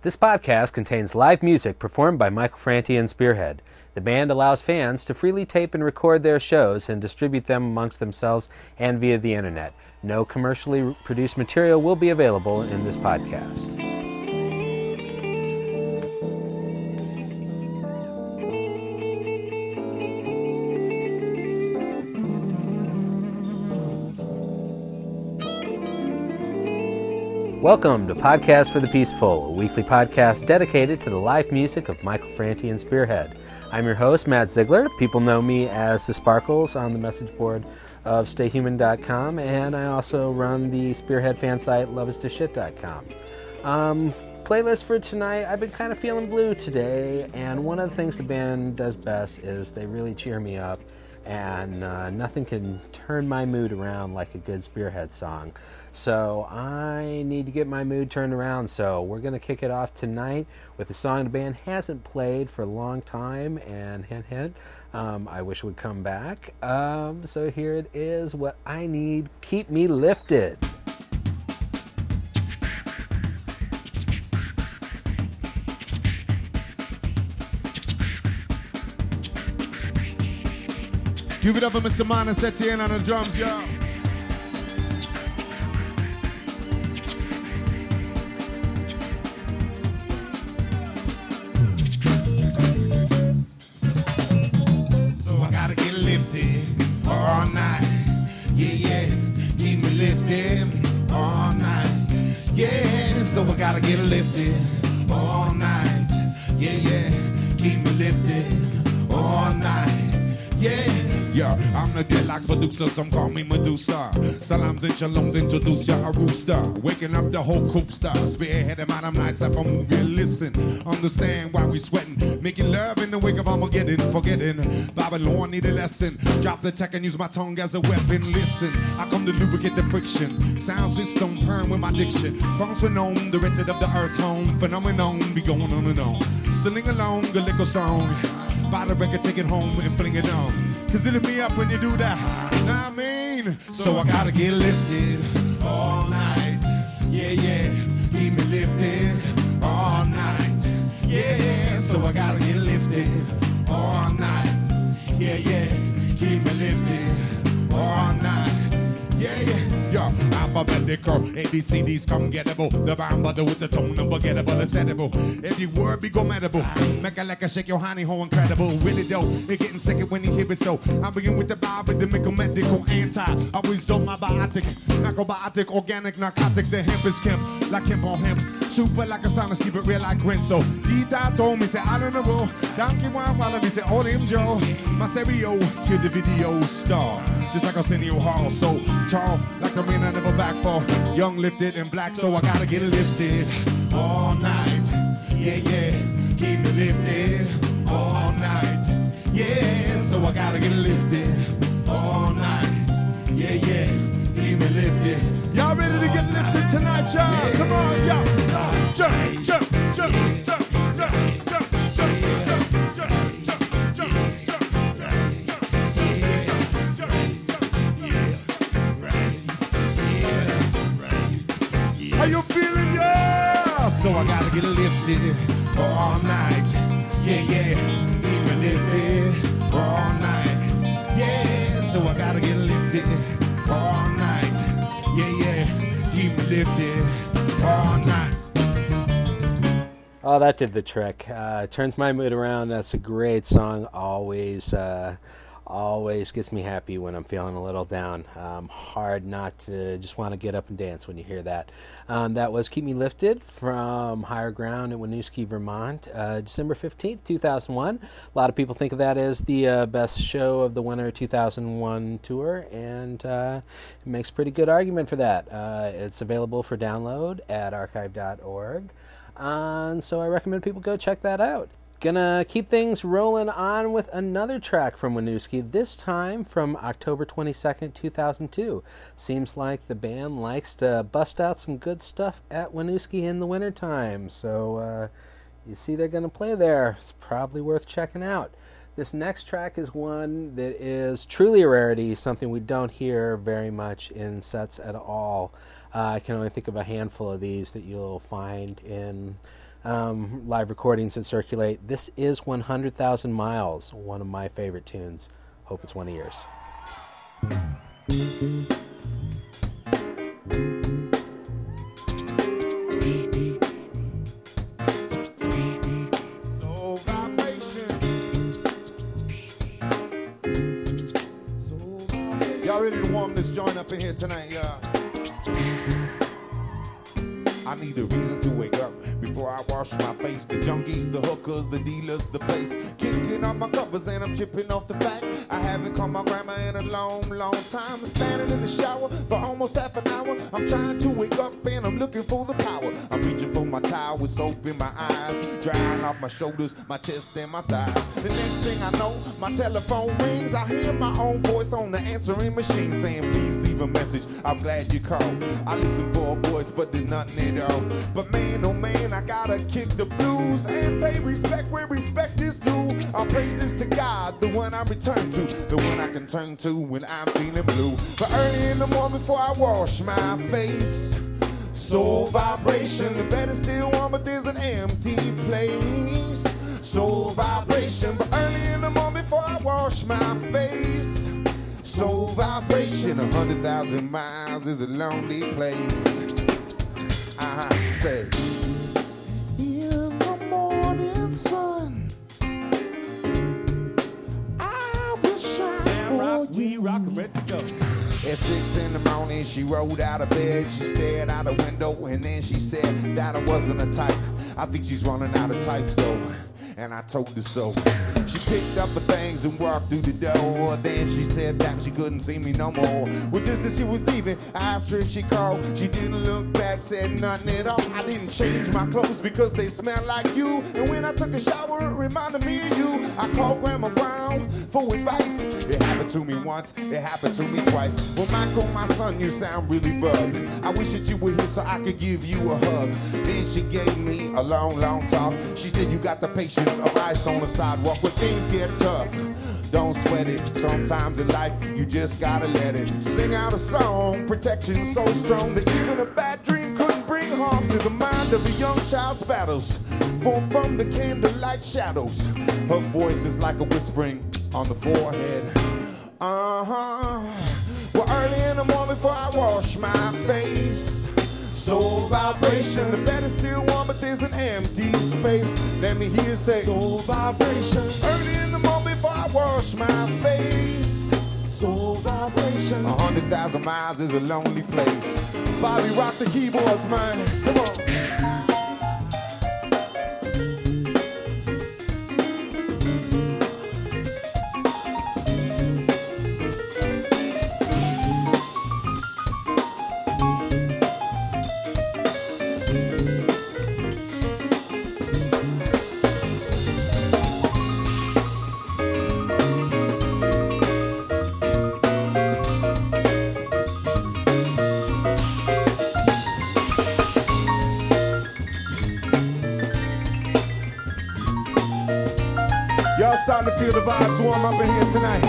This podcast contains live music performed by Michael Franti and Spearhead. The band allows fans to freely tape and record their shows and distribute them amongst themselves and via the internet. No commercially produced material will be available in this podcast. Welcome to Podcast for the Peaceful, a weekly podcast dedicated to the live music of Michael Franti and Spearhead. I'm your host, Matt Ziegler. People know me as the Sparkles on the message board of stayhuman.com, and I also run the Spearhead fan site, loveistoshit.com. Um, playlist for tonight, I've been kind of feeling blue today, and one of the things the band does best is they really cheer me up, and uh, nothing can turn my mood around like a good Spearhead song. So I need to get my mood turned around. So we're going to kick it off tonight with a song the band hasn't played for a long time. And hint, hint, um, I wish would come back. Um, so here it is What I Need Keep Me Lifted. Give it up for Mr. Man and set on the drums, y'all. Gotta get lifted all night. Yeah, yeah. I'm the deadlock producer, some call me Medusa. Salams and shaloms introduce ya a rooster. Waking up the whole coop star. Spearheading out of nights up a movie. Listen, understand why we sweating. Making love in the wake of Armageddon. Forgetting Babylon need a lesson. Drop the tech and use my tongue as a weapon. Listen, I come to lubricate the friction. Sound system burn with my diction. Phenomenon, the wretched of the earth home. Phenomenon, be going on and on. Singing along a little song. Buy the record, take it home and fling it on. Cause it'll be up when you do that. What I mean? So I gotta get lifted all night. Yeah, yeah. Keep me lifted all night. Yeah, so I gotta get lifted all night. Yeah, yeah. Alphabetical, ABCDs come gettable. The rhyme brother with the tone unforgettable, it's edible. Every word be go medable. Make a like a shake your honey hole incredible. Really dope. They getting sick when you hear it so. I'm begin with the Bible, the medical anti. Always dope my biotic. Macrobiotic, organic, narcotic. The hemp is Kemp, like hemp on hemp. Super like a sinus, keep it real like Grinzo. D-Dot told me, say, I don't know. Donkey Wine, while me say, all them Joe. My stereo, kill the video star. Just like Arsenio Hall, so tall, like a man I never back back for young lifted and black, so I gotta get lifted all night. Yeah, yeah, keep me lifted all night. Yeah, so I gotta get lifted all night. Yeah, yeah, keep me lifted. Y'all ready to get lifted tonight, y'all? Come on, y'all. Jump, jump, jump, jump. I gotta get lifted all night. Yeah, yeah. Keep me lifted all night. Yeah, so I gotta get lifted all night. Yeah, yeah. Keep me lifted all night. Oh, that did the trick. Uh, turns my mood around. That's a great song. Always, uh, always gets me happy when I'm feeling a little down. Um, hard not to just want to get up and dance when you hear that. Um, that was "Keep Me Lifted" from Higher Ground in Winooski, Vermont, uh, December fifteenth, two thousand one. A lot of people think of that as the uh, best show of the winter 2001 tour, and uh, it makes pretty good argument for that. Uh, it's available for download at archive.org. And so I recommend people go check that out. Gonna keep things rolling on with another track from Winooski, this time from October 22nd, 2002. Seems like the band likes to bust out some good stuff at Winooski in the wintertime, so uh, you see they're gonna play there. It's probably worth checking out. This next track is one that is truly a rarity, something we don't hear very much in sets at all. Uh, I can only think of a handful of these that you'll find in um, live recordings that circulate. This is 100,000 Miles, one of my favorite tunes. Hope it's one of yours. This joint up in here tonight, y'all? I need a reason to wake up before I wash my face. The junkies, the hookers, the dealers, the place. Kicking on my covers and I'm chipping off the fact. I haven't called my grandma in a long, long time. I'm standing in the shower for almost half an hour. I'm trying to wake up and I'm looking for the power. I'm reaching for my towel with soap in my eyes. Drying off my shoulders, my chest, and my thighs. The next thing I know, my telephone rings. I hear my own voice on the answering machine saying, please leave a message. I'm glad you called. I listen for a voice, but there's nothing at all. But man, oh man, I gotta kick the blues and pay respect where respect is due. All praises to God, the one I return to, the one I can turn to when I'm feeling blue. But early in the morning before I wash my face. Soul vibration, the bed is still warm, but there's an empty place. Soul vibration, but early in the morning before I wash my face. Soul vibration, a hundred thousand miles is a lonely place. Uh-huh, say. In the morning sun, I shine Sam for Rock, we you. rock, ready to go. At six in the morning, she rolled out of bed. She stared out the window and then she said that I wasn't a type. I think she's running out of types though. And I told her so. She picked up her things and walked through the door. Then she said that she couldn't see me no more. Well, just as she was leaving, I if she called. She didn't look back, said nothing at all. I didn't change my clothes because they smell like you. And when I took a shower, it reminded me of you. I called Grandma Brown for advice. It happened to me once, it happened to me twice. Well, Michael, my son, you sound really bugged. I wish that you were here so I could give you a hug. Then she gave me a long, long talk. She said, You got the patience of ice on the sidewalk when things get tough. Don't sweat it. Sometimes in life, you just gotta let it. Sing out a song, protection so strong that even a bad dream couldn't bring harm to the mind of a young child's battles. Formed from the candlelight shadows. Her voice is like a whispering on the forehead. Uh huh. Well, early in the morning before I wash my face. Soul vibration, the bed is still warm, but there's an empty space. Let me hear you say, Soul vibration. Early in the morning before I wash my face. Soul vibration. A hundred thousand miles is a lonely place. Bobby, rock the keyboards, man. Come on. Feel the vibes warm up in here tonight.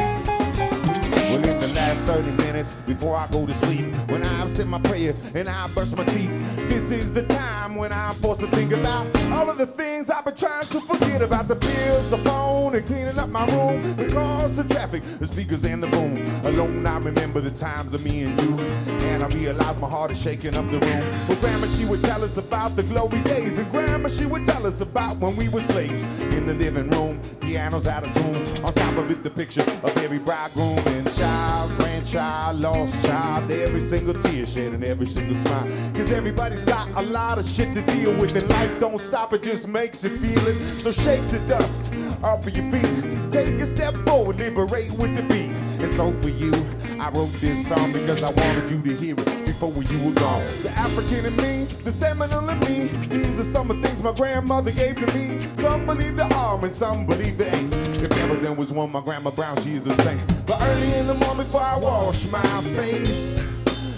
Well, in the last 30 minutes before I go to sleep, when I've said my prayers and I brush my teeth, this is the time when I'm forced to think about all of the things I've been trying to forget about. The bills, the phone, and cleaning up my room, the cars, the traffic, the speakers, and the boom. Alone, I remember the times of me and you, and I realize my heart is shaking up the room. Well, Grandma, she would tell us about the glory days, and Grandma, she would tell us about when we were slaves in the living room, pianos out of tune. On top of it, the picture of every bridegroom and child, grandchild, lost child, every single tear shed and every single smile. Cause everybody's got a lot of shit to deal with, and life don't stop, it just makes you feel it. So shake the dust off of your feet, take a step forward, liberate with the beat. And so for you, I wrote this song because I wanted you to hear it before you were gone. The African in me, the Seminole in me, these are some of the things my grandmother gave to me. Some believe there are and some believe there ain't. If ever there was one, my grandma Brown, she is a saint. But early in the morning before I wash my face,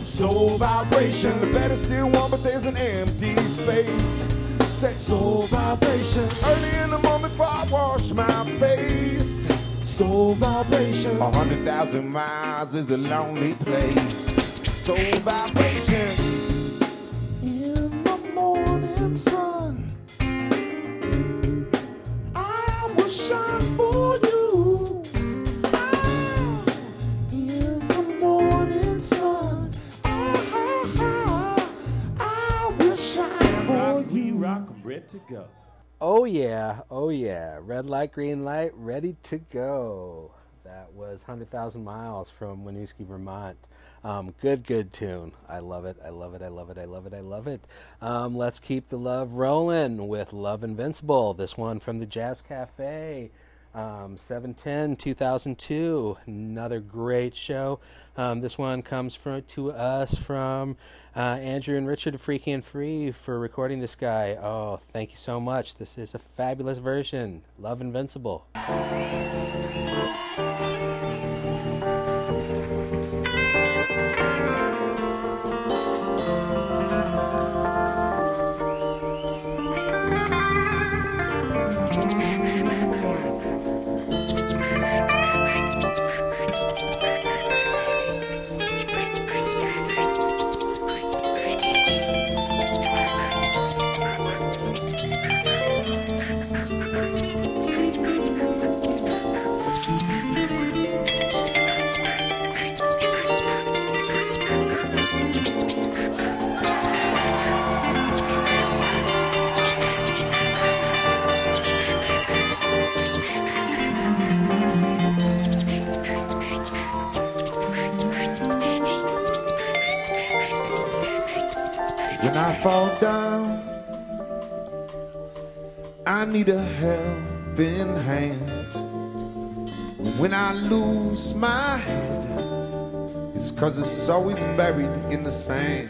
soul vibration, the bed is still warm, but there's an empty space. Say soul vibration. Early in the morning before I wash my face. Soul vibration. A hundred thousand miles is a lonely place. Soul vibration. In the morning sun, I will shine for you. Ah, in the morning sun, ah, ah, I will shine for you. Rock, ready to go. Oh yeah, oh yeah. Red light, green light, ready to go. That was 100,000 miles from Winooski, Vermont. Um, good, good tune. I love it. I love it. I love it. I love it. I love it. Um, let's keep the love rolling with Love Invincible. This one from the Jazz Cafe. Um, 710 2002 another great show. Um, this one comes from to us from uh, andrew and richard freaky and free for recording this guy. Oh thank you so much. This is a fabulous version. Love invincible cause it's always buried in the sand.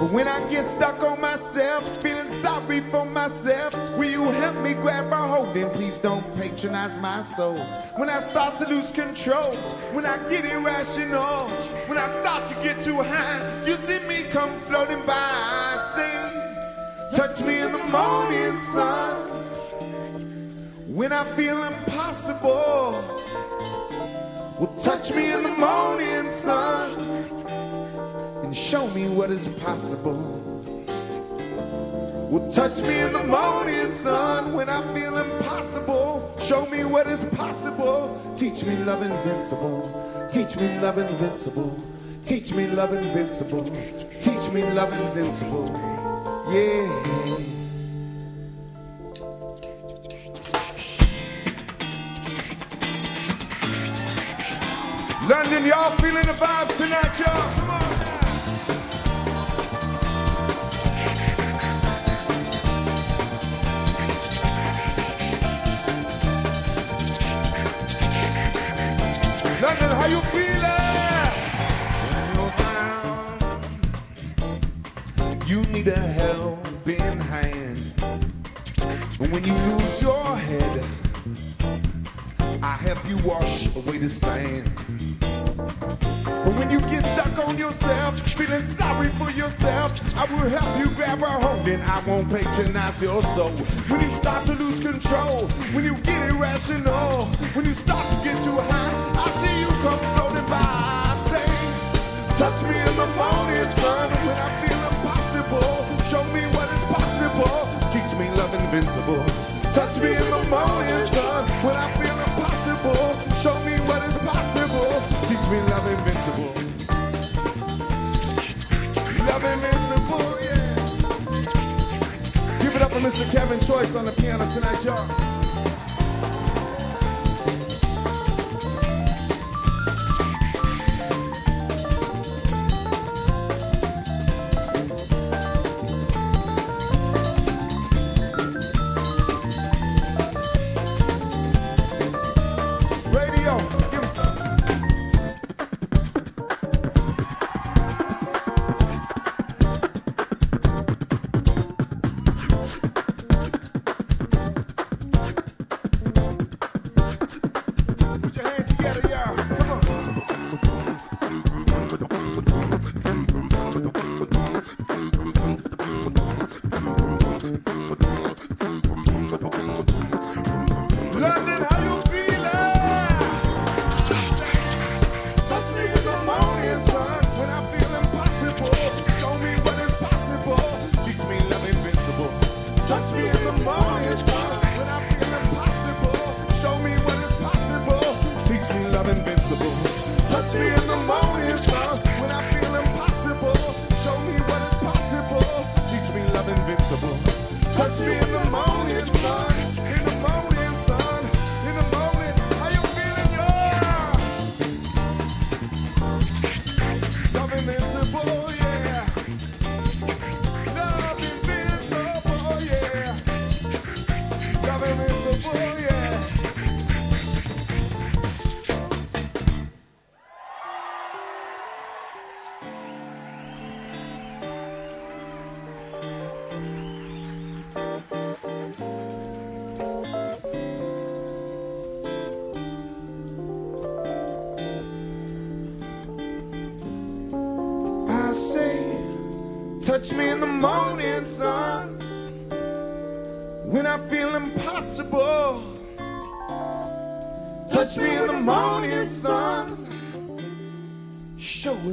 But when I get stuck on myself, feeling sorry for myself, will you help me grab a hold and please don't patronize my soul? When I start to lose control, when I get irrational, when I start to get too high, you see me come floating by, I touch me in the morning sun. When I feel impossible, well, touch me in the morning sun and show me what is possible. Well, touch me in the morning sun when I feel impossible. Show me what is possible. Teach me love invincible. Teach me love invincible. Teach me love invincible. Teach me love invincible. Yeah. London, y'all feeling the vibes tonight, y'all? Come on. London, how you feeling? You need a helping hand. When you lose your head, I help you wash away the sand. Yourself, feeling sorry for yourself, I will help you grab a hold and I won't patronize your soul. When you start to lose control, when you get irrational, when you start to get too high, I see you come floating by. Say, touch me in the morning sun when I feel impossible. Show me what is possible. Teach me love invincible. Touch me in the morning sun when I feel impossible. Show me what is possible. Teach me love invincible. Give it up for Mr. Kevin Choice on the piano tonight, y'all.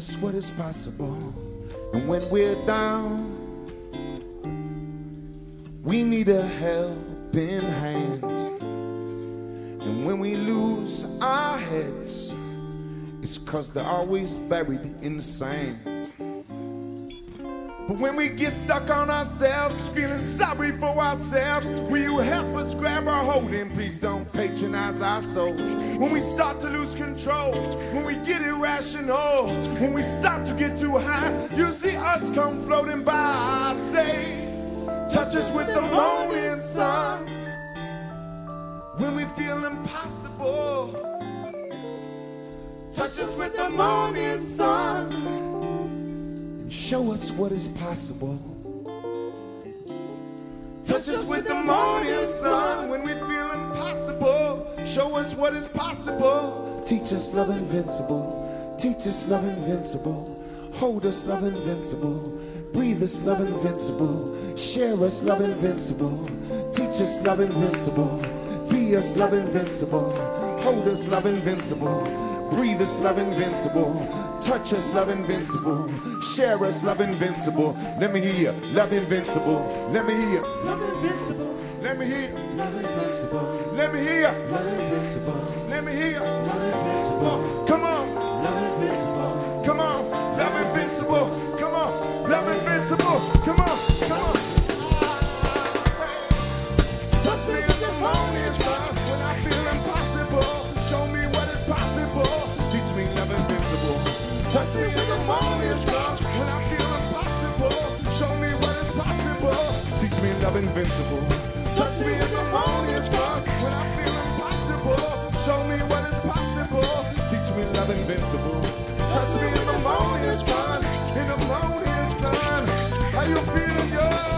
What is possible. And when we're down, we need a helping hand. And when we lose our heads, it's cause they're always buried in the sand. But when we get stuck on ourselves, feeling sorry for ourselves, will you help us grab our hold and please don't patronize our souls? When we start to lose control, when we get irrational, when we start to get too high, you see us come floating by. I say, touch us with the morning sun. When we feel impossible, touch us with the morning sun. Show us what is possible. Touch us with the morning sun when we feel impossible. Show us what is possible. Teach us love invincible. Teach us love invincible. Hold us love invincible. Breathe us love invincible. Share us love invincible. Teach us love invincible. Be us love invincible. Hold us love invincible. Breathe us love invincible. Touch us love invincible. Share us love invincible. Let me hear you. Love invincible. Let me hear you. Love invincible. Let me hear you. Love invincible. Let me hear you. Love invincible. Let me hear you. Love invincible. Come on. Love invincible. Come on. Love invincible. Come on. Love invincible. Come on. Invincible. Touch me in the morning sun when I feel impossible. Show me what is possible. Teach me love invincible. Touch me in the morning sun. In the morning sun. How you feeling, girl?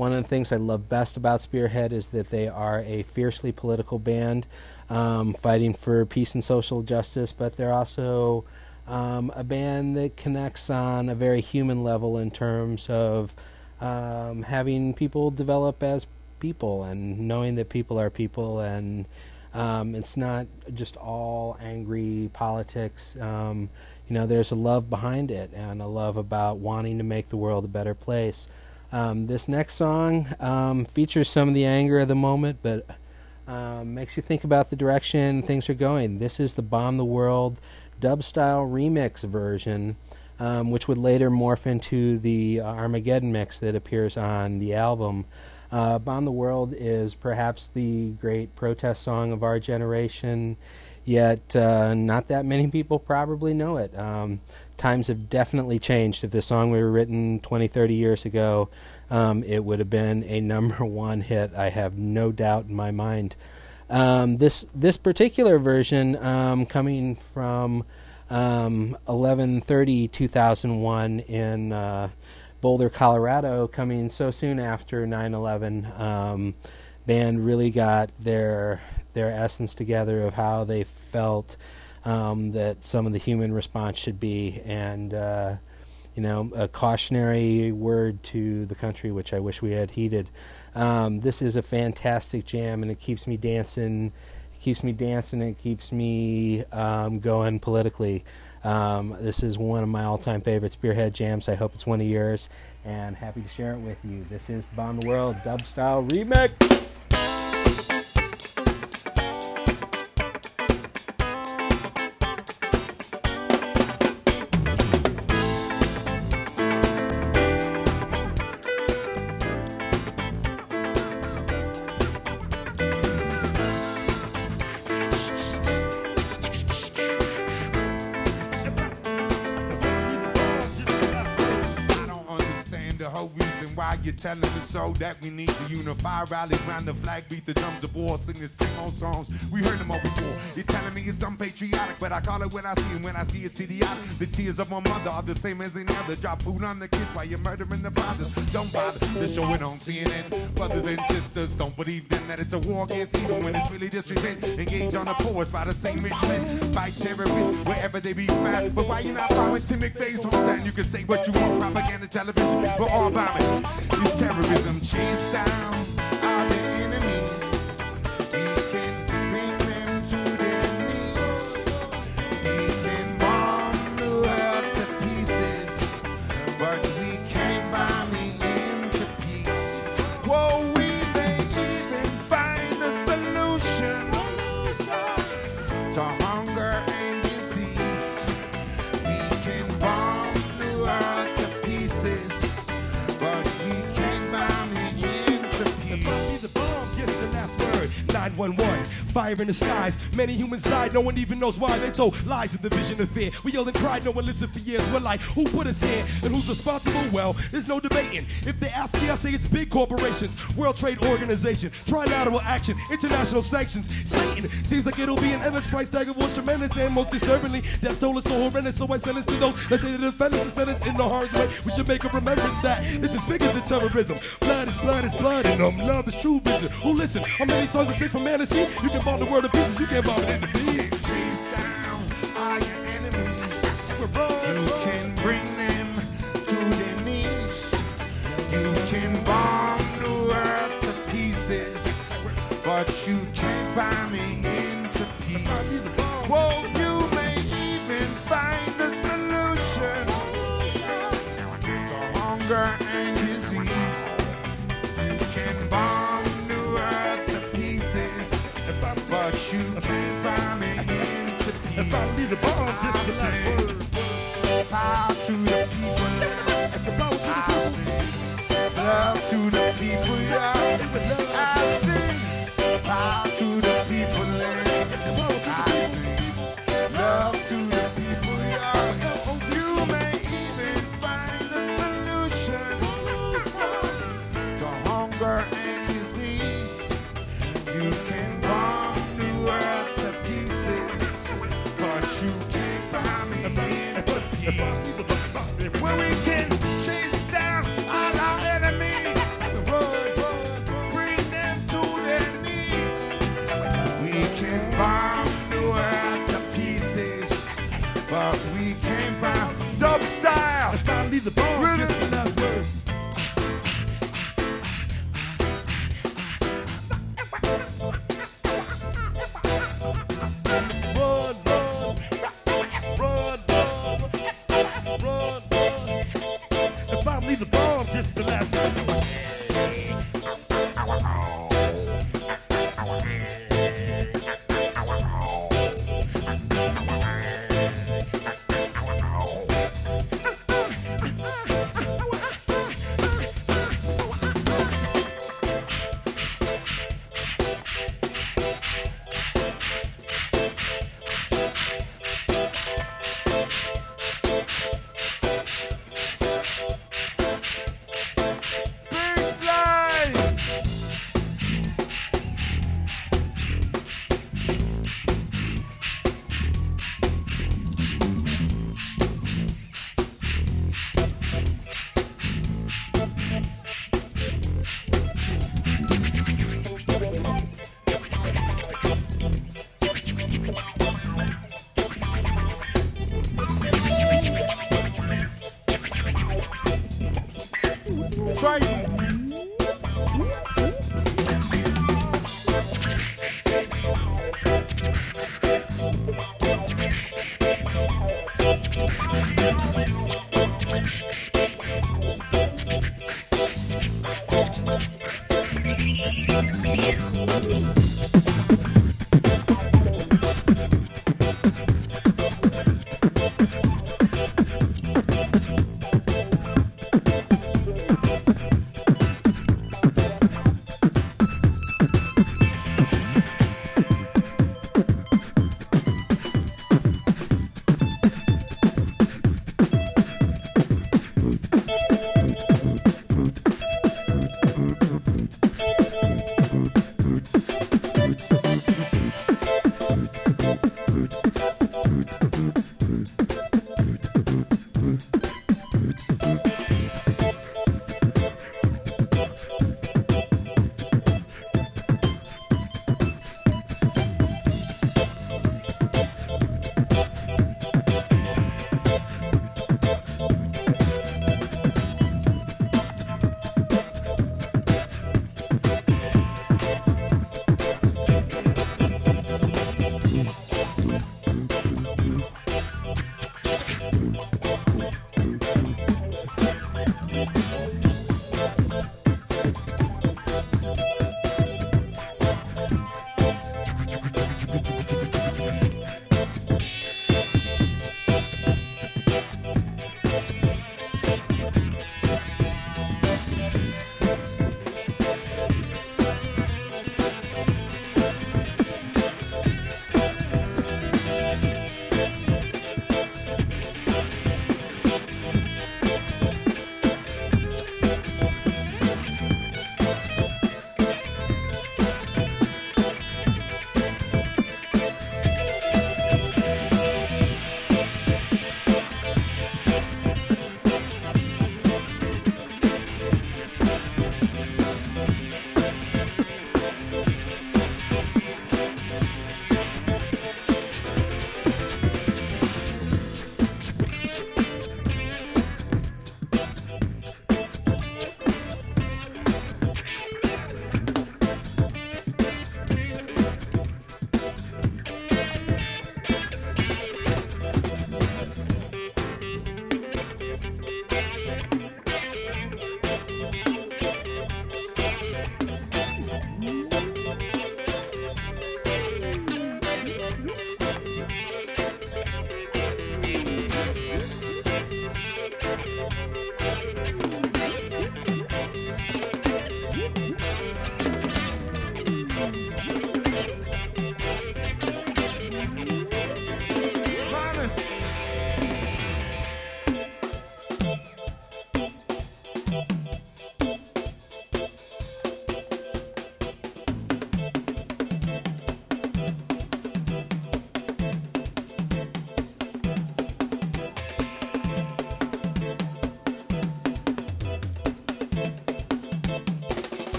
One of the things I love best about Spearhead is that they are a fiercely political band um, fighting for peace and social justice, but they're also um, a band that connects on a very human level in terms of um, having people develop as people and knowing that people are people and um, it's not just all angry politics. Um, you know, there's a love behind it and a love about wanting to make the world a better place. Um, this next song um, features some of the anger of the moment, but um, makes you think about the direction things are going. This is the Bomb the World dub style remix version, um, which would later morph into the Armageddon mix that appears on the album. Uh, Bomb the World is perhaps the great protest song of our generation, yet uh, not that many people probably know it. Um, times have definitely changed. If this song were written 20, 30 years ago, um, it would have been a number one hit. I have no doubt in my mind. Um, this this particular version um, coming from um, 1130 2001 in uh, Boulder, Colorado, coming so soon after 9/11. Um, band really got their their essence together of how they felt um, that some of the human response should be, and uh, you know, a cautionary word to the country, which I wish we had heeded. Um, this is a fantastic jam, and it keeps me dancing. It keeps me dancing. It keeps me um, going politically. Um, this is one of my all-time favorite Spearhead jams. I hope it's one of yours, and happy to share it with you. This is the Bomb the World dub style remix. You're telling us so that we need to unify, rally round the flag, beat the drums of war, sing the songs. We heard them all before. You're telling me it's unpatriotic, but I call it when I see it. When I see it's idiotic. The tears of my mother are the same as any other. Drop food on the kids while you're murdering the fathers. Don't bother. The show it on CNN. Brothers and sisters don't believe then that it's a war against evil when it's really just revenge. Engage on the poorest by the same rich men. Fight terrorists wherever they be found. But why you not bowing to McVeigh's hometown? You can say what you want, propaganda television, but all bombing is terrorism. Chase down fire in the skies. Many humans died, no one even knows why. They told lies in the vision of fear. We yelled and cried, no one listened for years. We're like, who put us here and who's responsible? Well, there's no debating. If they ask me, I say it's big corporations, World Trade Organization, trilateral action, international sanctions. Satan seems like it'll be an endless price tag of what's tremendous and most disturbingly, death toll is so horrendous. So I sentence to those that say the defendants and sentence in the harm's way. We should make a remembrance that this is bigger than terrorism. Blood is blood is blood, and um, love is true vision. Who listen? How many songs I sing from fantasy? You can bomb the world to pieces, you can't bomb it into pieces. Chase down all your enemies. You can bring them to their knees. You can bomb the world to pieces, but you can't bomb me into peace. Whoa, you into peace. If I need a bomb, I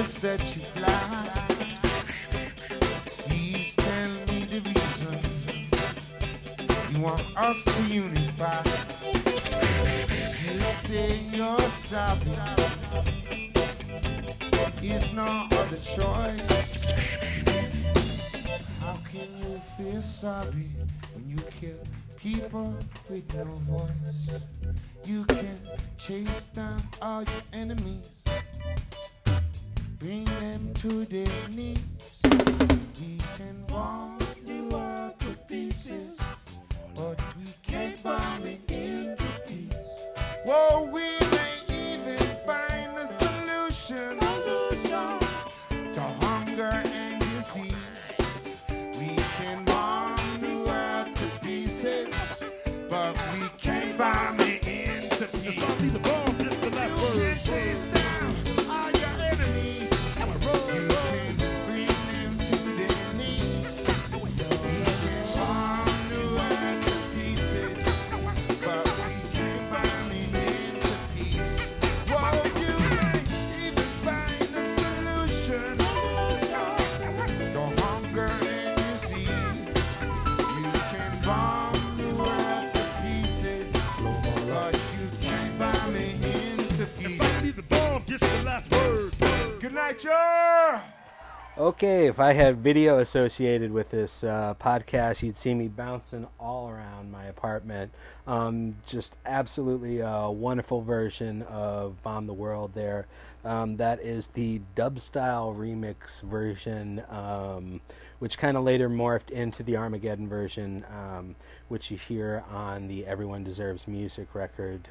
that you fly. Please tell me the reasons you want us to unify. You say you're sorry. Is no other choice. How can you feel sorry when you kill people with no voice? You can chase down all your bomb, just the last word. Good night, Joe. Okay, if I had video associated with this uh, podcast, you'd see me bouncing all around my apartment. Um, just absolutely a wonderful version of Bomb the World there. Um, that is the dub style remix version, um, which kind of later morphed into the Armageddon version, um, which you hear on the Everyone Deserves Music record.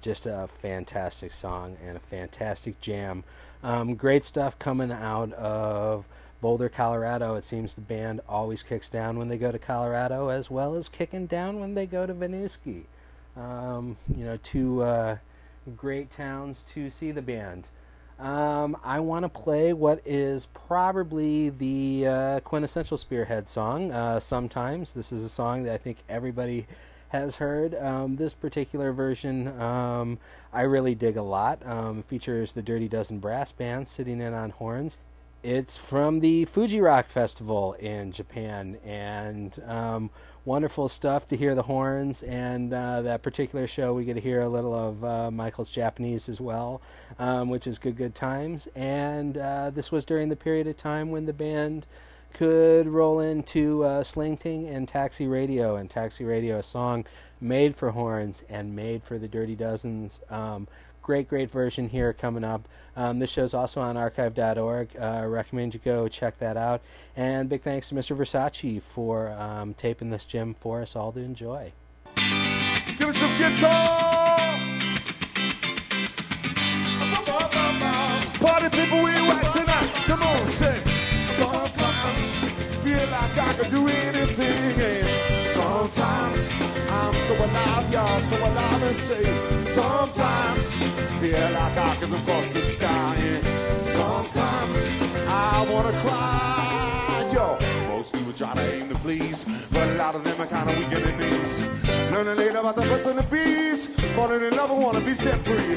Just a fantastic song and a fantastic jam. Um, great stuff coming out of Boulder, Colorado. It seems the band always kicks down when they go to Colorado, as well as kicking down when they go to Winooski. Um, you know, two uh, great towns to see the band. Um, I want to play what is probably the uh, quintessential Spearhead song. Uh, sometimes this is a song that I think everybody has heard. Um, this particular version, um, I really dig a lot. Um, features the Dirty Dozen Brass Band sitting in on horns. It's from the Fuji Rock Festival in Japan, and um, wonderful stuff to hear the horns. And uh, that particular show, we get to hear a little of uh, Michael's Japanese as well, um, which is good, good times. And uh, this was during the period of time when the band could roll into uh, Slingting and Taxi Radio, and Taxi Radio, a song made for horns and made for the Dirty Dozens. Um, great, great version here coming up. Um, this show's also on archive.org. Uh, recommend you go check that out. And big thanks to Mr. Versace for um, taping this gem for us all to enjoy. Give us some guitar. Party people, we could do anything, and sometimes I'm so alive, y'all, so alive and say. Sometimes feel like I could cross the sky, and sometimes I wanna cry, yo. Most people try to aim to please, but a lot of them are kind of weak in the knees. Learning later about the birds and the bees, falling in love and wanna be set free.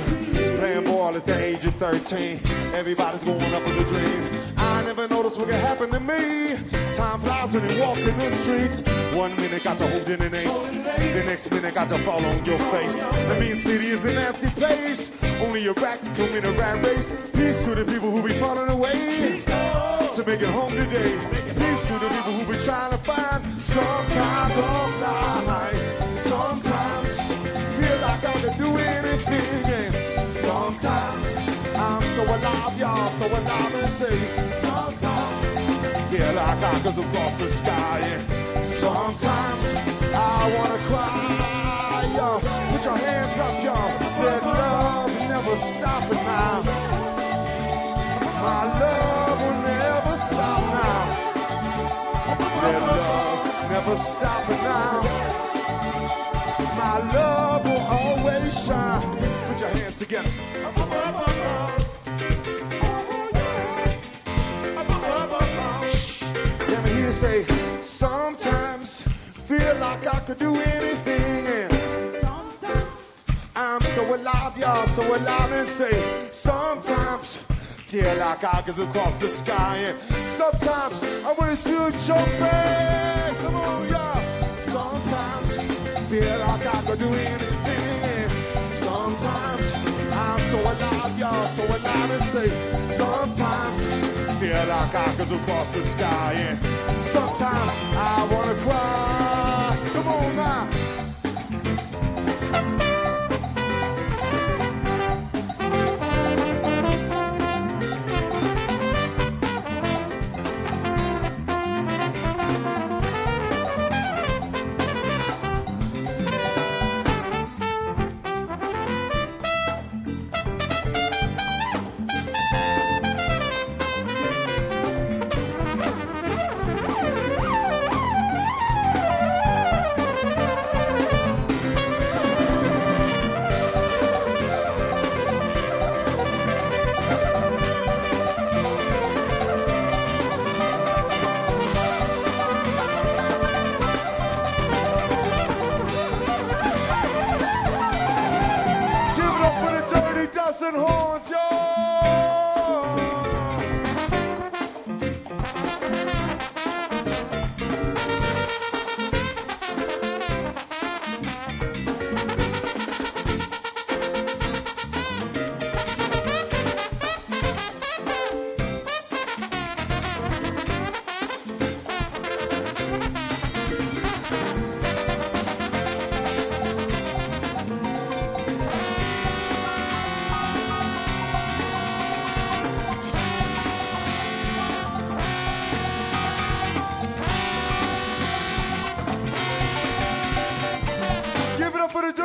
Playing ball at the age of 13, everybody's going up with a dream. I never noticed what could happen to me. Time flies when you walk in the streets. One minute got to hold in an ace, the next minute got to fall on your face. The mean city is a nasty place. Only your back can come in a rat race. Peace to the people who be falling away to make it home today. Peace to the people who be trying to find some kind of light. Sometimes feel like I can do anything, and sometimes I'm so alive, y'all, so alive and say. Feel like could across the sky, sometimes I wanna cry, y'all. Put your hands up, y'all. Let love never stop now. My love will never stop now. Let love never stop now. My love will always shine. Put your hands together. Say, sometimes feel like I could do anything. And sometimes I'm so alive, y'all, so alive and say, sometimes feel like I goes across the sky. And sometimes I wanna see you jumping. Come on, yeah. Sometimes feel like I could do anything. And Sometimes I'm so alive, y'all, so alive and say. Sometimes feel like I goes across the sky. And sometimes I wanna cry. Come on now.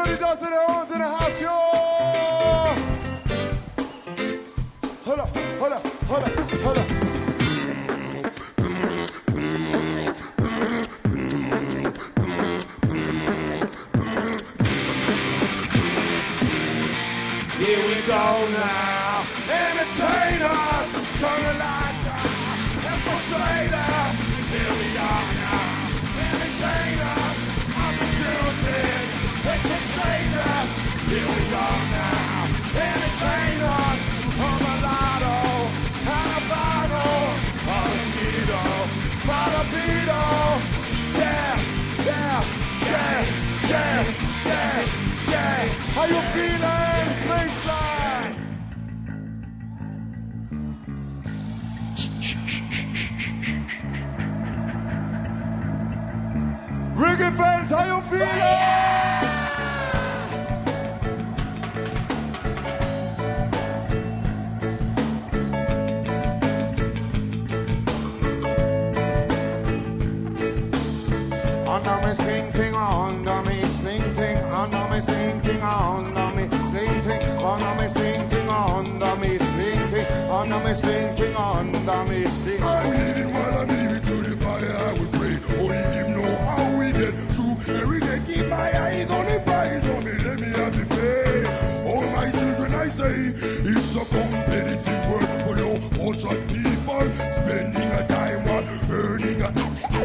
Up for Fans, how you? Under me sling thing, under me sling thing, under me sling thing, under me sling thing, under me sling thing, under me sling thing, under me sling thing, under me sling I thing. will lead while I leave it to the Father. I will pray. Only know how through. Every day keep my eyes on the prize. Only let me have the pay. All my children, I say, it's a competitive world for bunch of people spending a time on earning a,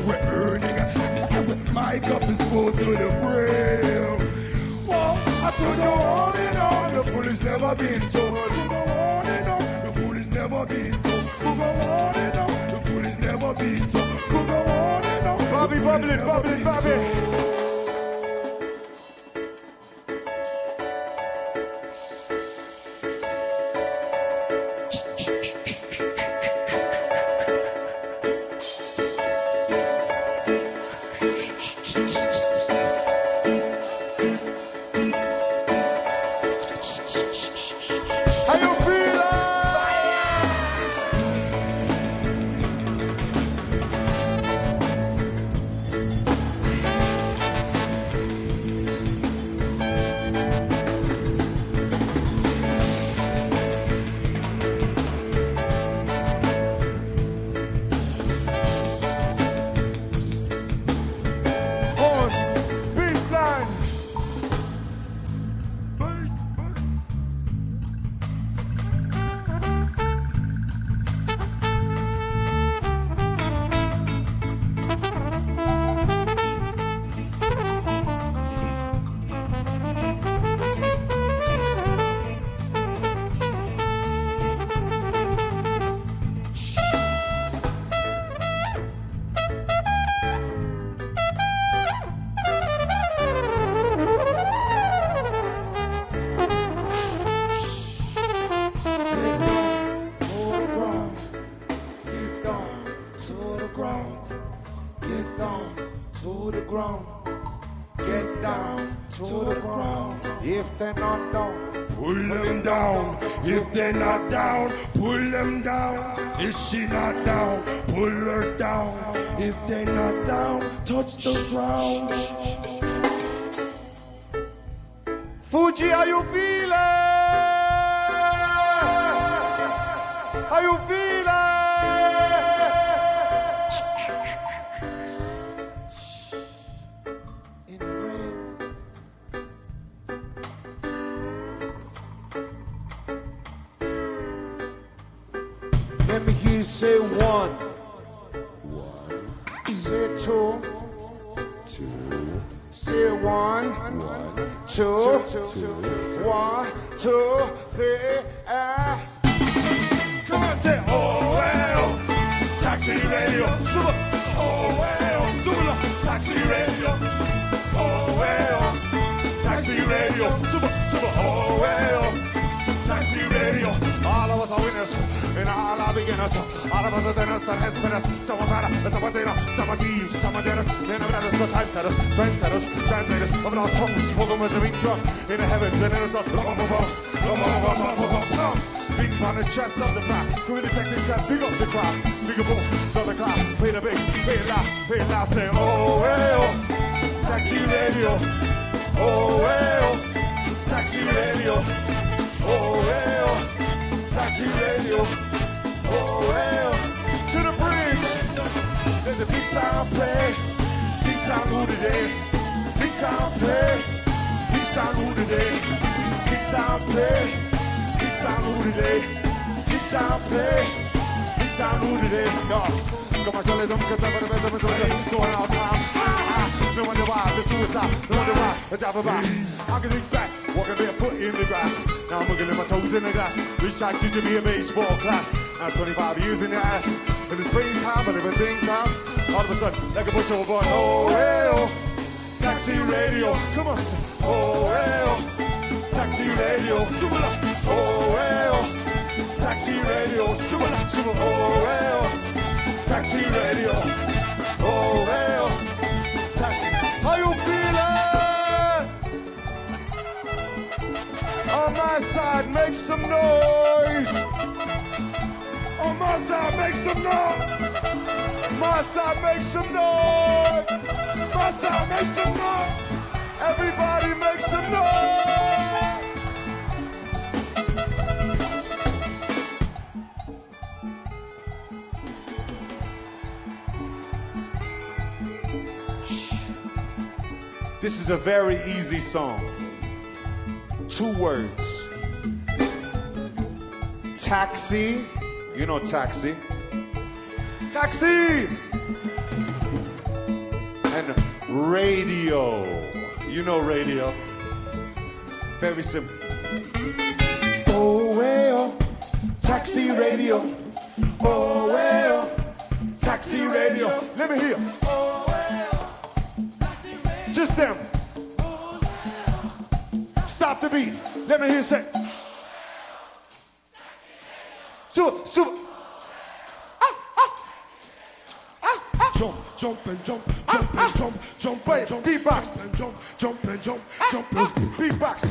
we're earning a. My cup is full to the brim. Well, I could go on and on. The fool has never been told. Could go on and on. The fool has never been told. Could go on and on. The fool has never been told. Could go on Bobby, fool has Bobby, down. Of our songs, spoken words are being drunk in the heavens and in the sun. Big on the chest of the crowd. Cool the techniques that big up the crowd. Big up from the cloud. Play the bass, play it loud, play it loud. Say, oh well, taxi radio. Oh well, taxi radio. Oh well, taxi radio. Oh well, to the bridge. Let the big sound play. Big sound who today. Big sound play. Big sound who today. Big sound play. Big sound who today. Big sound play. Big sound who today. Yo. Come on, Charlie, don't get up for the best of it. Going all time. No wonder why the suicide. No wonder why the double back. I can think back, walking barefoot in the grass. Now I'm wiggling my toes in the grass. Wish I used to be a baseball class. Now 25 years in the ass. In the springtime, but everything time. All of a sudden, like a pushover boy. Oh, well. Oh. Taxi radio. Come on. Oh, well. Taxi radio. Super. Oh, well. Taxi radio. Super. Super. Oh, well. Taxi radio. Oh, well. Taxi. How you feeling? On my side, make some noise. On my side, make some noise. My side, make some noise. Make some noise. Everybody make some noise. This is a very easy song. Two words. Taxi. You know taxi. Taxi! And radio. You know radio. Very simple. Oh, well. Taxi radio. Oh, well. Taxi radio. Let me hear. Oh, Just them. Stop the beat. Let me hear say. Super, super. Jump, jump and jump, jump and jump, ah, jump Wait, and jump. beatbox. and jump, jump and jump, jump and Beatbox.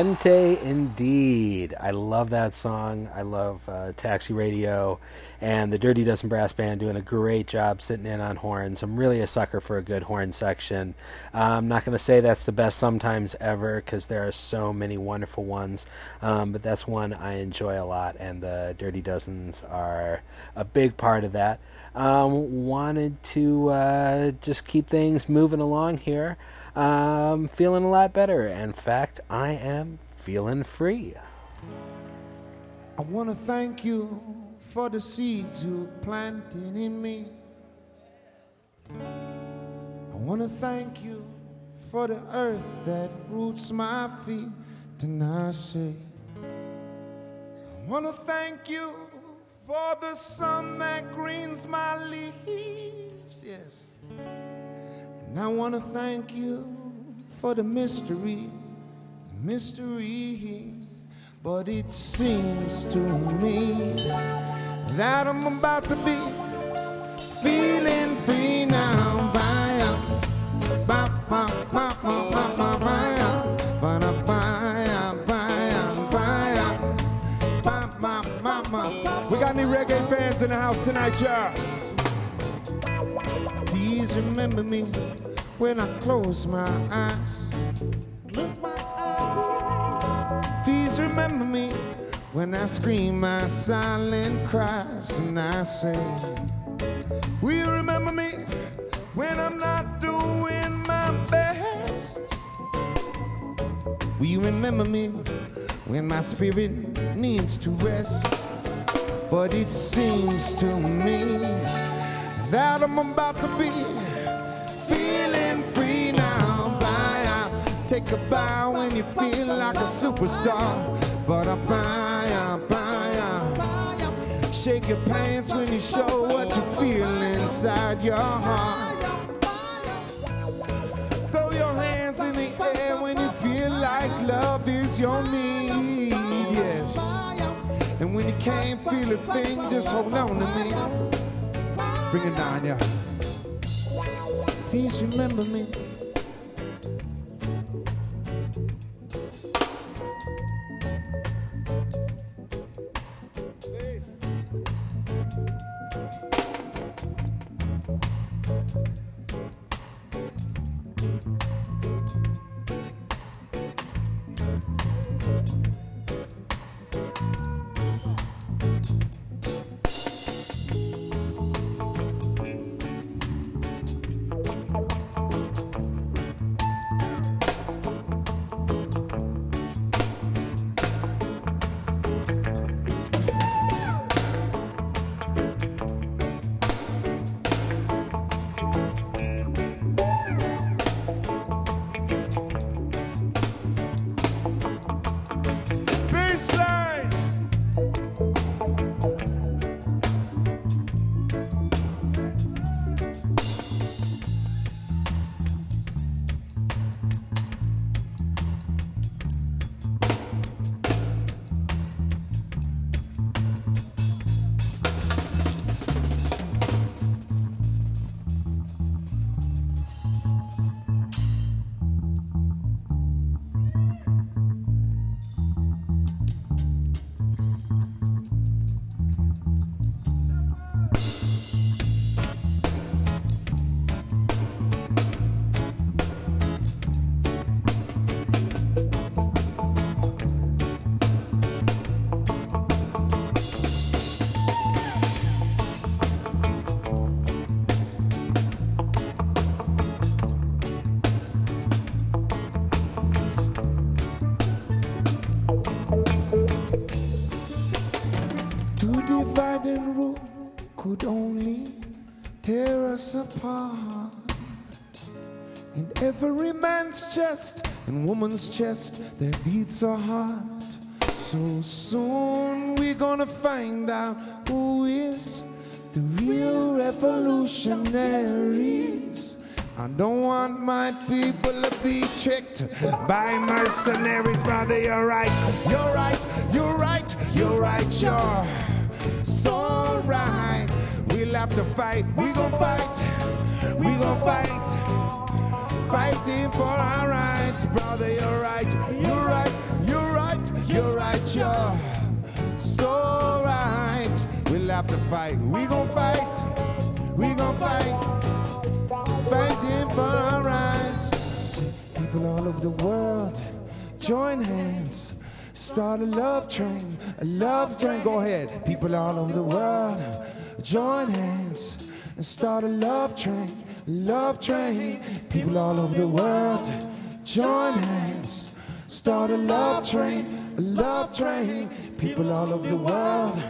Indeed. I love that song. I love uh, Taxi Radio and the Dirty Dozen Brass Band doing a great job sitting in on horns. I'm really a sucker for a good horn section. Uh, I'm not going to say that's the best sometimes ever because there are so many wonderful ones, um, but that's one I enjoy a lot, and the Dirty Dozens are a big part of that. Um, wanted to uh, just keep things moving along here. Um, feeling a lot better. In fact, I am feeling free. I want to thank you for the seeds you planted in me. I want to thank you for the earth that roots my feet. And I say, I want to thank you for the sun that greens my leaves. Yes. And I want to thank you for the mystery, the mystery. But it seems to me that I'm about to be feeling free now. Bye. We got any reggae fans in the house tonight, y'all? Please remember me when I close my eyes. Please remember me when I scream my silent cries and I say, Will you remember me when I'm not doing my best? Will you remember me when my spirit needs to rest? But it seems to me that I'm about to be feeling free now. Bye. Take a bow when you feel like a superstar. But I buy, buy, Shake your pants when you show what you feel inside your heart. Throw your hands in the air when you feel like love is your need. Yes. And when you can't feel a thing, just hold on to me. Bring it down, yeah. Please remember me. Could only tear us apart. In every man's chest and woman's chest, there beats a heart. So soon we're gonna find out who is the real revolutionaries. I don't want my people to be tricked by mercenaries, brother. You're right, you're right, you're right, you're right, you're so right. We'll have to fight, we gon' fight, we gon' fight, fighting for our rights, brother. You're right, you're right, you're right, you're right, you're so right. We'll have to fight, we gon' fight, we gon' fight fighting for our rights. People all over the world join hands. Start a love train, a love train. Go ahead. People all over the world join hands and start a love train, love train. People all over the world join hands. Start a love train, a love train. People all over the world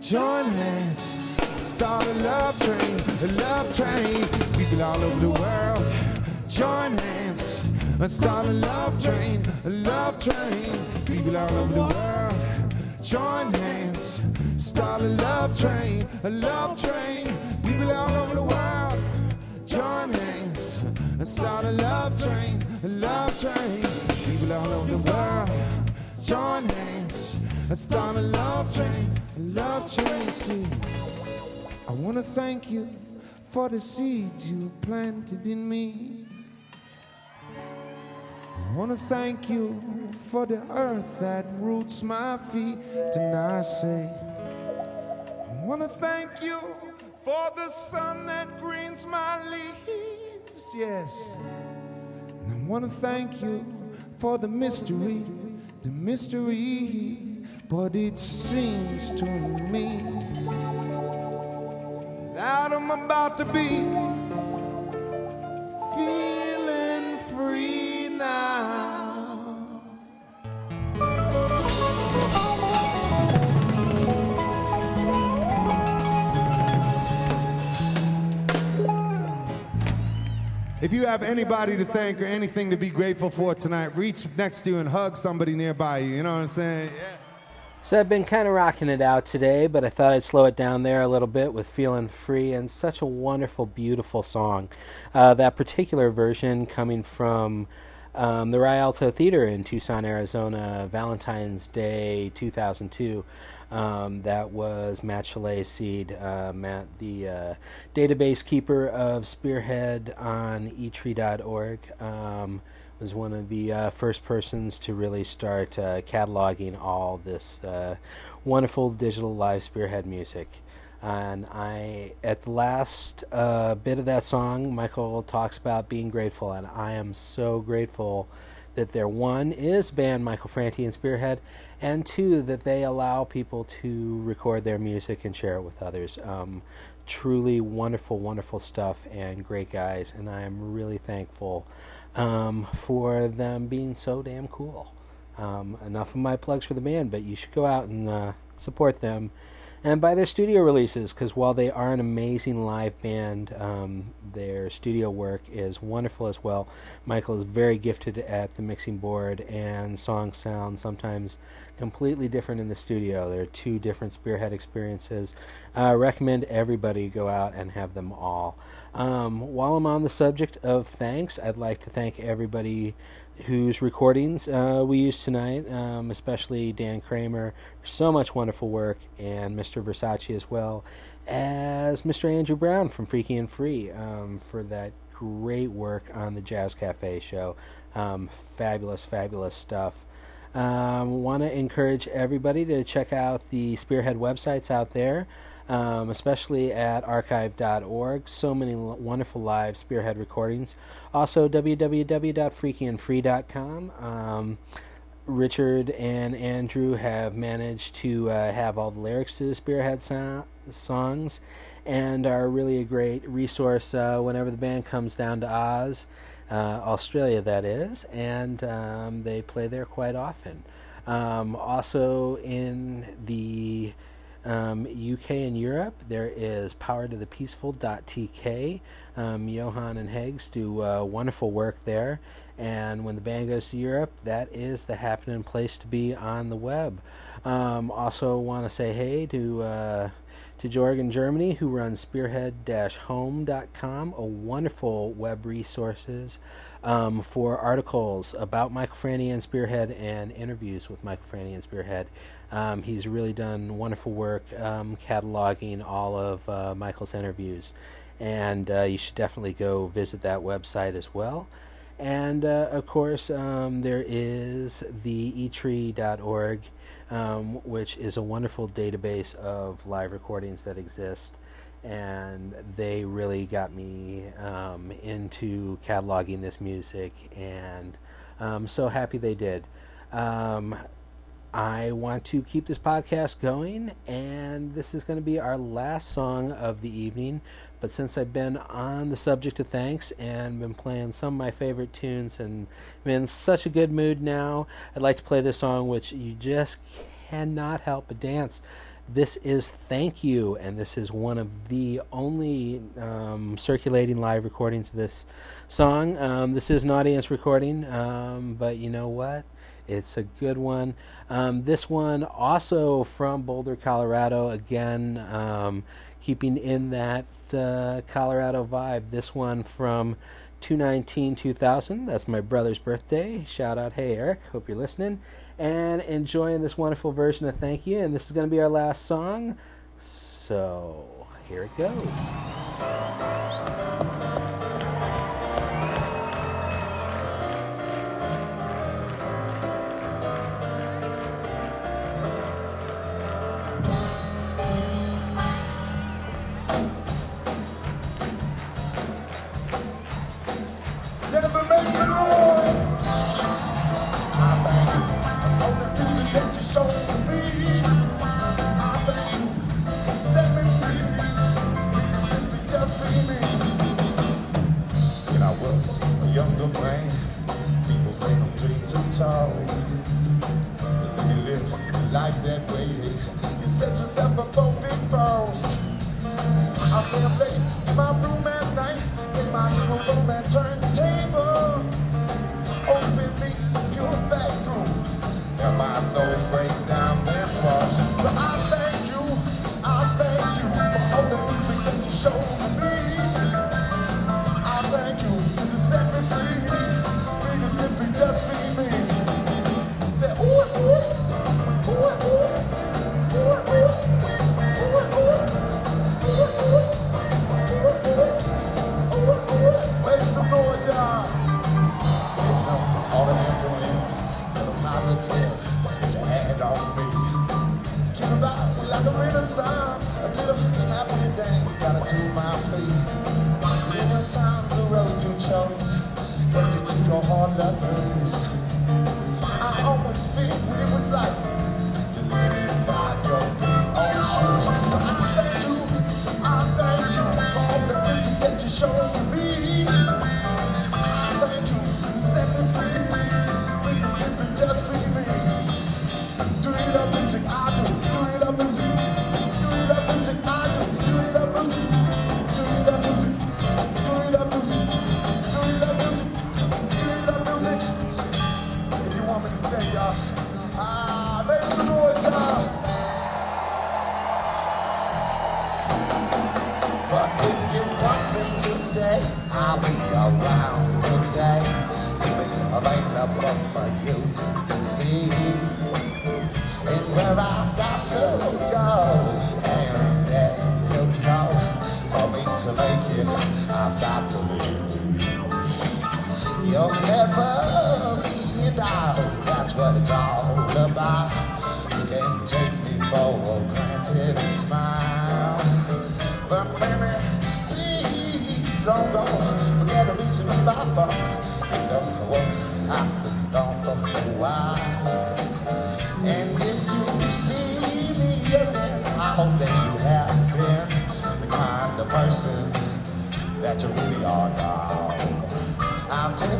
join hands. Start a love train, a love train. People all over the world join hands and start a love train, a love train. People all over the world join hands. Start a love train, a love train. People all over the world join hands and start a love train, a love train. People all over the world join hands and start a love train, a love train. See. I want to thank you for the seeds you planted in me. I want to thank you for the earth that roots my feet. And I say, To thank you for the sun that greens my leaves. Yes. And I want to thank you for the mystery, the mystery. But it seems to me that I'm about to be If you have anybody to thank or anything to be grateful for tonight, reach next to you and hug somebody nearby you. You know what I'm saying? Yeah. So I've been kind of rocking it out today, but I thought I'd slow it down there a little bit with Feeling Free and such a wonderful, beautiful song. Uh, that particular version coming from um, the Rialto Theater in Tucson, Arizona, Valentine's Day 2002. Um, that was Matt Chalet Seed, uh, Matt, the uh, database keeper of Spearhead on etree.org. Um, was one of the uh, first persons to really start uh, cataloging all this uh, wonderful digital live spearhead music. And I, at the last uh, bit of that song, Michael talks about being grateful, and I am so grateful that there one is band Michael Franti and Spearhead, and two that they allow people to record their music and share it with others. Um, truly wonderful, wonderful stuff, and great guys, and I am really thankful um, for them being so damn cool. Um, enough of my plugs for the band, but you should go out and uh, support them and buy their studio releases because while they are an amazing live band, um, their studio work is wonderful as well. Michael is very gifted at the mixing board, and songs sound sometimes completely different in the studio. They're two different Spearhead experiences. I uh, recommend everybody go out and have them all. Um, while I'm on the subject of thanks, I'd like to thank everybody whose recordings uh, we used tonight, um, especially Dan Kramer. So much wonderful work, and Mr. Versace as well as Mr. Andrew Brown from Freaky and Free um, for that great work on the Jazz Cafe show. Um, fabulous, fabulous stuff. Um, Want to encourage everybody to check out the Spearhead websites out there um, especially at archive.org. So many l- wonderful live Spearhead recordings. Also, www.freakyandfree.com. Um, Richard and Andrew have managed to uh, have all the lyrics to the Spearhead so- songs and are really a great resource uh, whenever the band comes down to Oz, uh, Australia, that is, and um, they play there quite often. Um, also, in the Um, UK and Europe, there is Power to the Peaceful.tk. Um, Johan and Heggs do uh, wonderful work there. And when the band goes to Europe, that is the happening place to be on the web. Um, also, want to say hey to uh, to Jorg in Germany, who runs spearhead-home.com, a wonderful web resources um, for articles about Michael Franti and Spearhead and interviews with Michael Franti and Spearhead. Um, he's really done wonderful work um, cataloging all of uh, Michael's interviews, and uh, you should definitely go visit that website as well. And uh, of course, um, there is the etree.org, um, which is a wonderful database of live recordings that exist. And they really got me um, into cataloging this music, and I'm so happy they did. Um, I want to keep this podcast going, and this is going to be our last song of the evening. But since I've been on the subject of thanks and been playing some of my favorite tunes and I'm in such a good mood now, I'd like to play this song, which you just cannot help but dance. This is Thank You, and this is one of the only um, circulating live recordings of this song. Um, this is an audience recording, um, but you know what? It's a good one. Um, this one also from Boulder, Colorado. Again, um, keeping in that uh, Colorado vibe. This one from 219 2000. That's my brother's birthday. Shout out, hey Eric. Hope you're listening and enjoying this wonderful version of Thank You. And this is going to be our last song. So here it goes. Tall. If you live life that way, you set yourself up for big falls. I'm there late in my room at night, with my heroes on that turntable. Open me to pure fat groove, and my soul break on me. Came about like a renaissance, a little happy dance got it to my feet. Many times the road you chose, brought you to your heart like blues. I always feel what it was like to live inside your. But I thank you, I thank you for the showed me. What it's all about. You can take me for granted and smile. But baby, please don't go. Forget the reason we by far. You don't know I've been gone for a while. And if you see me again, I hope that you have been the kind of person that you really are now. How could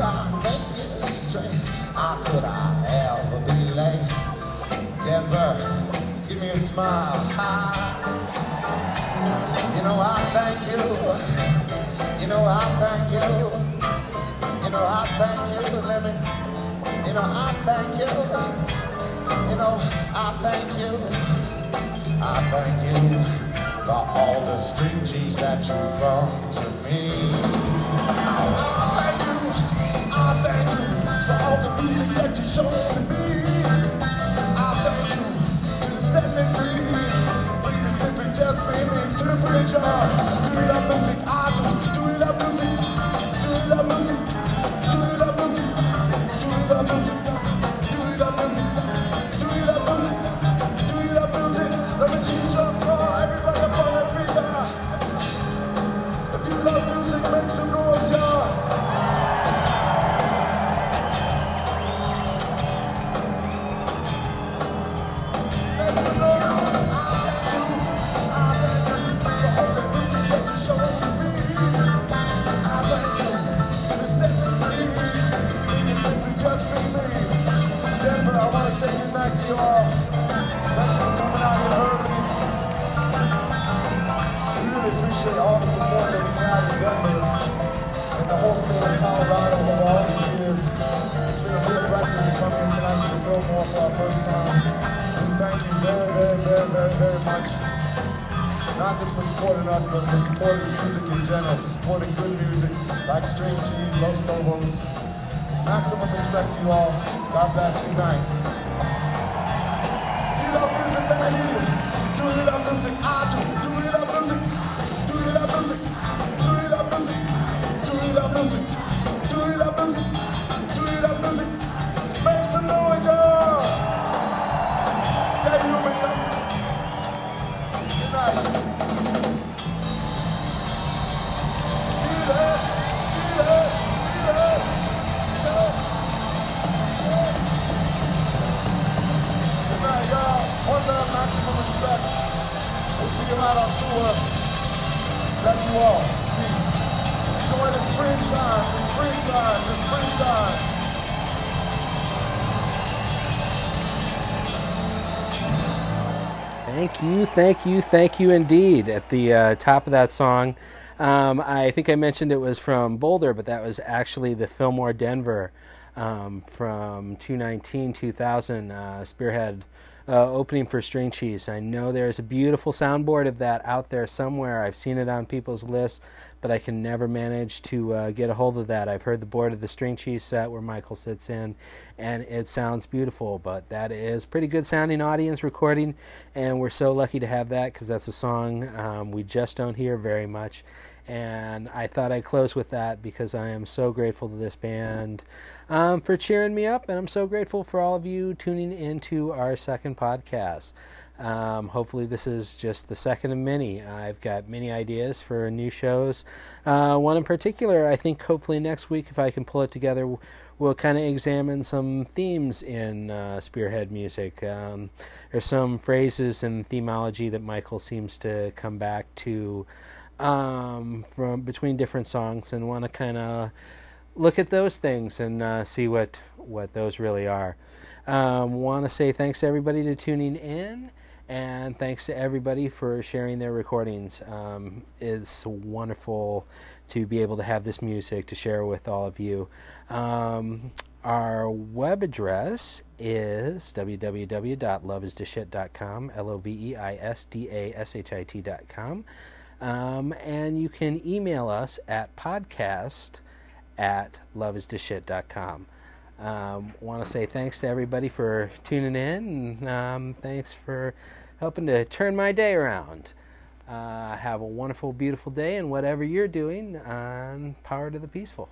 I thank you. You know I thank you. Me. You know I thank you. For living. You know I thank you. I thank you for all the string cheese that you brought to me. I thank you. I thank you for all the music that you showed to me. I thank you to set me free. Free to simply just me to the it up music, the the. Thank you, thank you, thank you indeed. At the uh, top of that song, um, I think I mentioned it was from Boulder, but that was actually the Fillmore Denver um, from 219 2000 uh, Spearhead uh, opening for String Cheese. I know there's a beautiful soundboard of that out there somewhere. I've seen it on people's lists, but I can never manage to uh, get a hold of that. I've heard the board of the String Cheese set where Michael sits in, and it sounds beautiful. But that is pretty good sounding audience recording, and we're so lucky to have that because that's a song um, we just don't hear very much. And I thought I'd close with that because I am so grateful to this band um, for cheering me up, and I'm so grateful for all of you tuning into our second podcast. Um, hopefully, this is just the second of many. I've got many ideas for new shows. Uh, one in particular, I think hopefully next week, if I can pull it together, we'll kind of examine some themes in uh, Spearhead music. Um, there's some phrases and themology that Michael seems to come back to um, from between different songs, and want to kind of look at those things and uh, see what what those really are. Um, want to say thanks to everybody to tuning in, and thanks to everybody for sharing their recordings. Um, it's wonderful to be able to have this music to share with all of you. Um, our web address is www.loveisdashit.com, L O V E I S D A S H I T.com. Um, and you can email us at podcast at loveisdashit.com. Um, Want to say thanks to everybody for tuning in, and um, thanks for helping to turn my day around. Uh, have a wonderful, beautiful day, and whatever you're doing, um, power to the peaceful.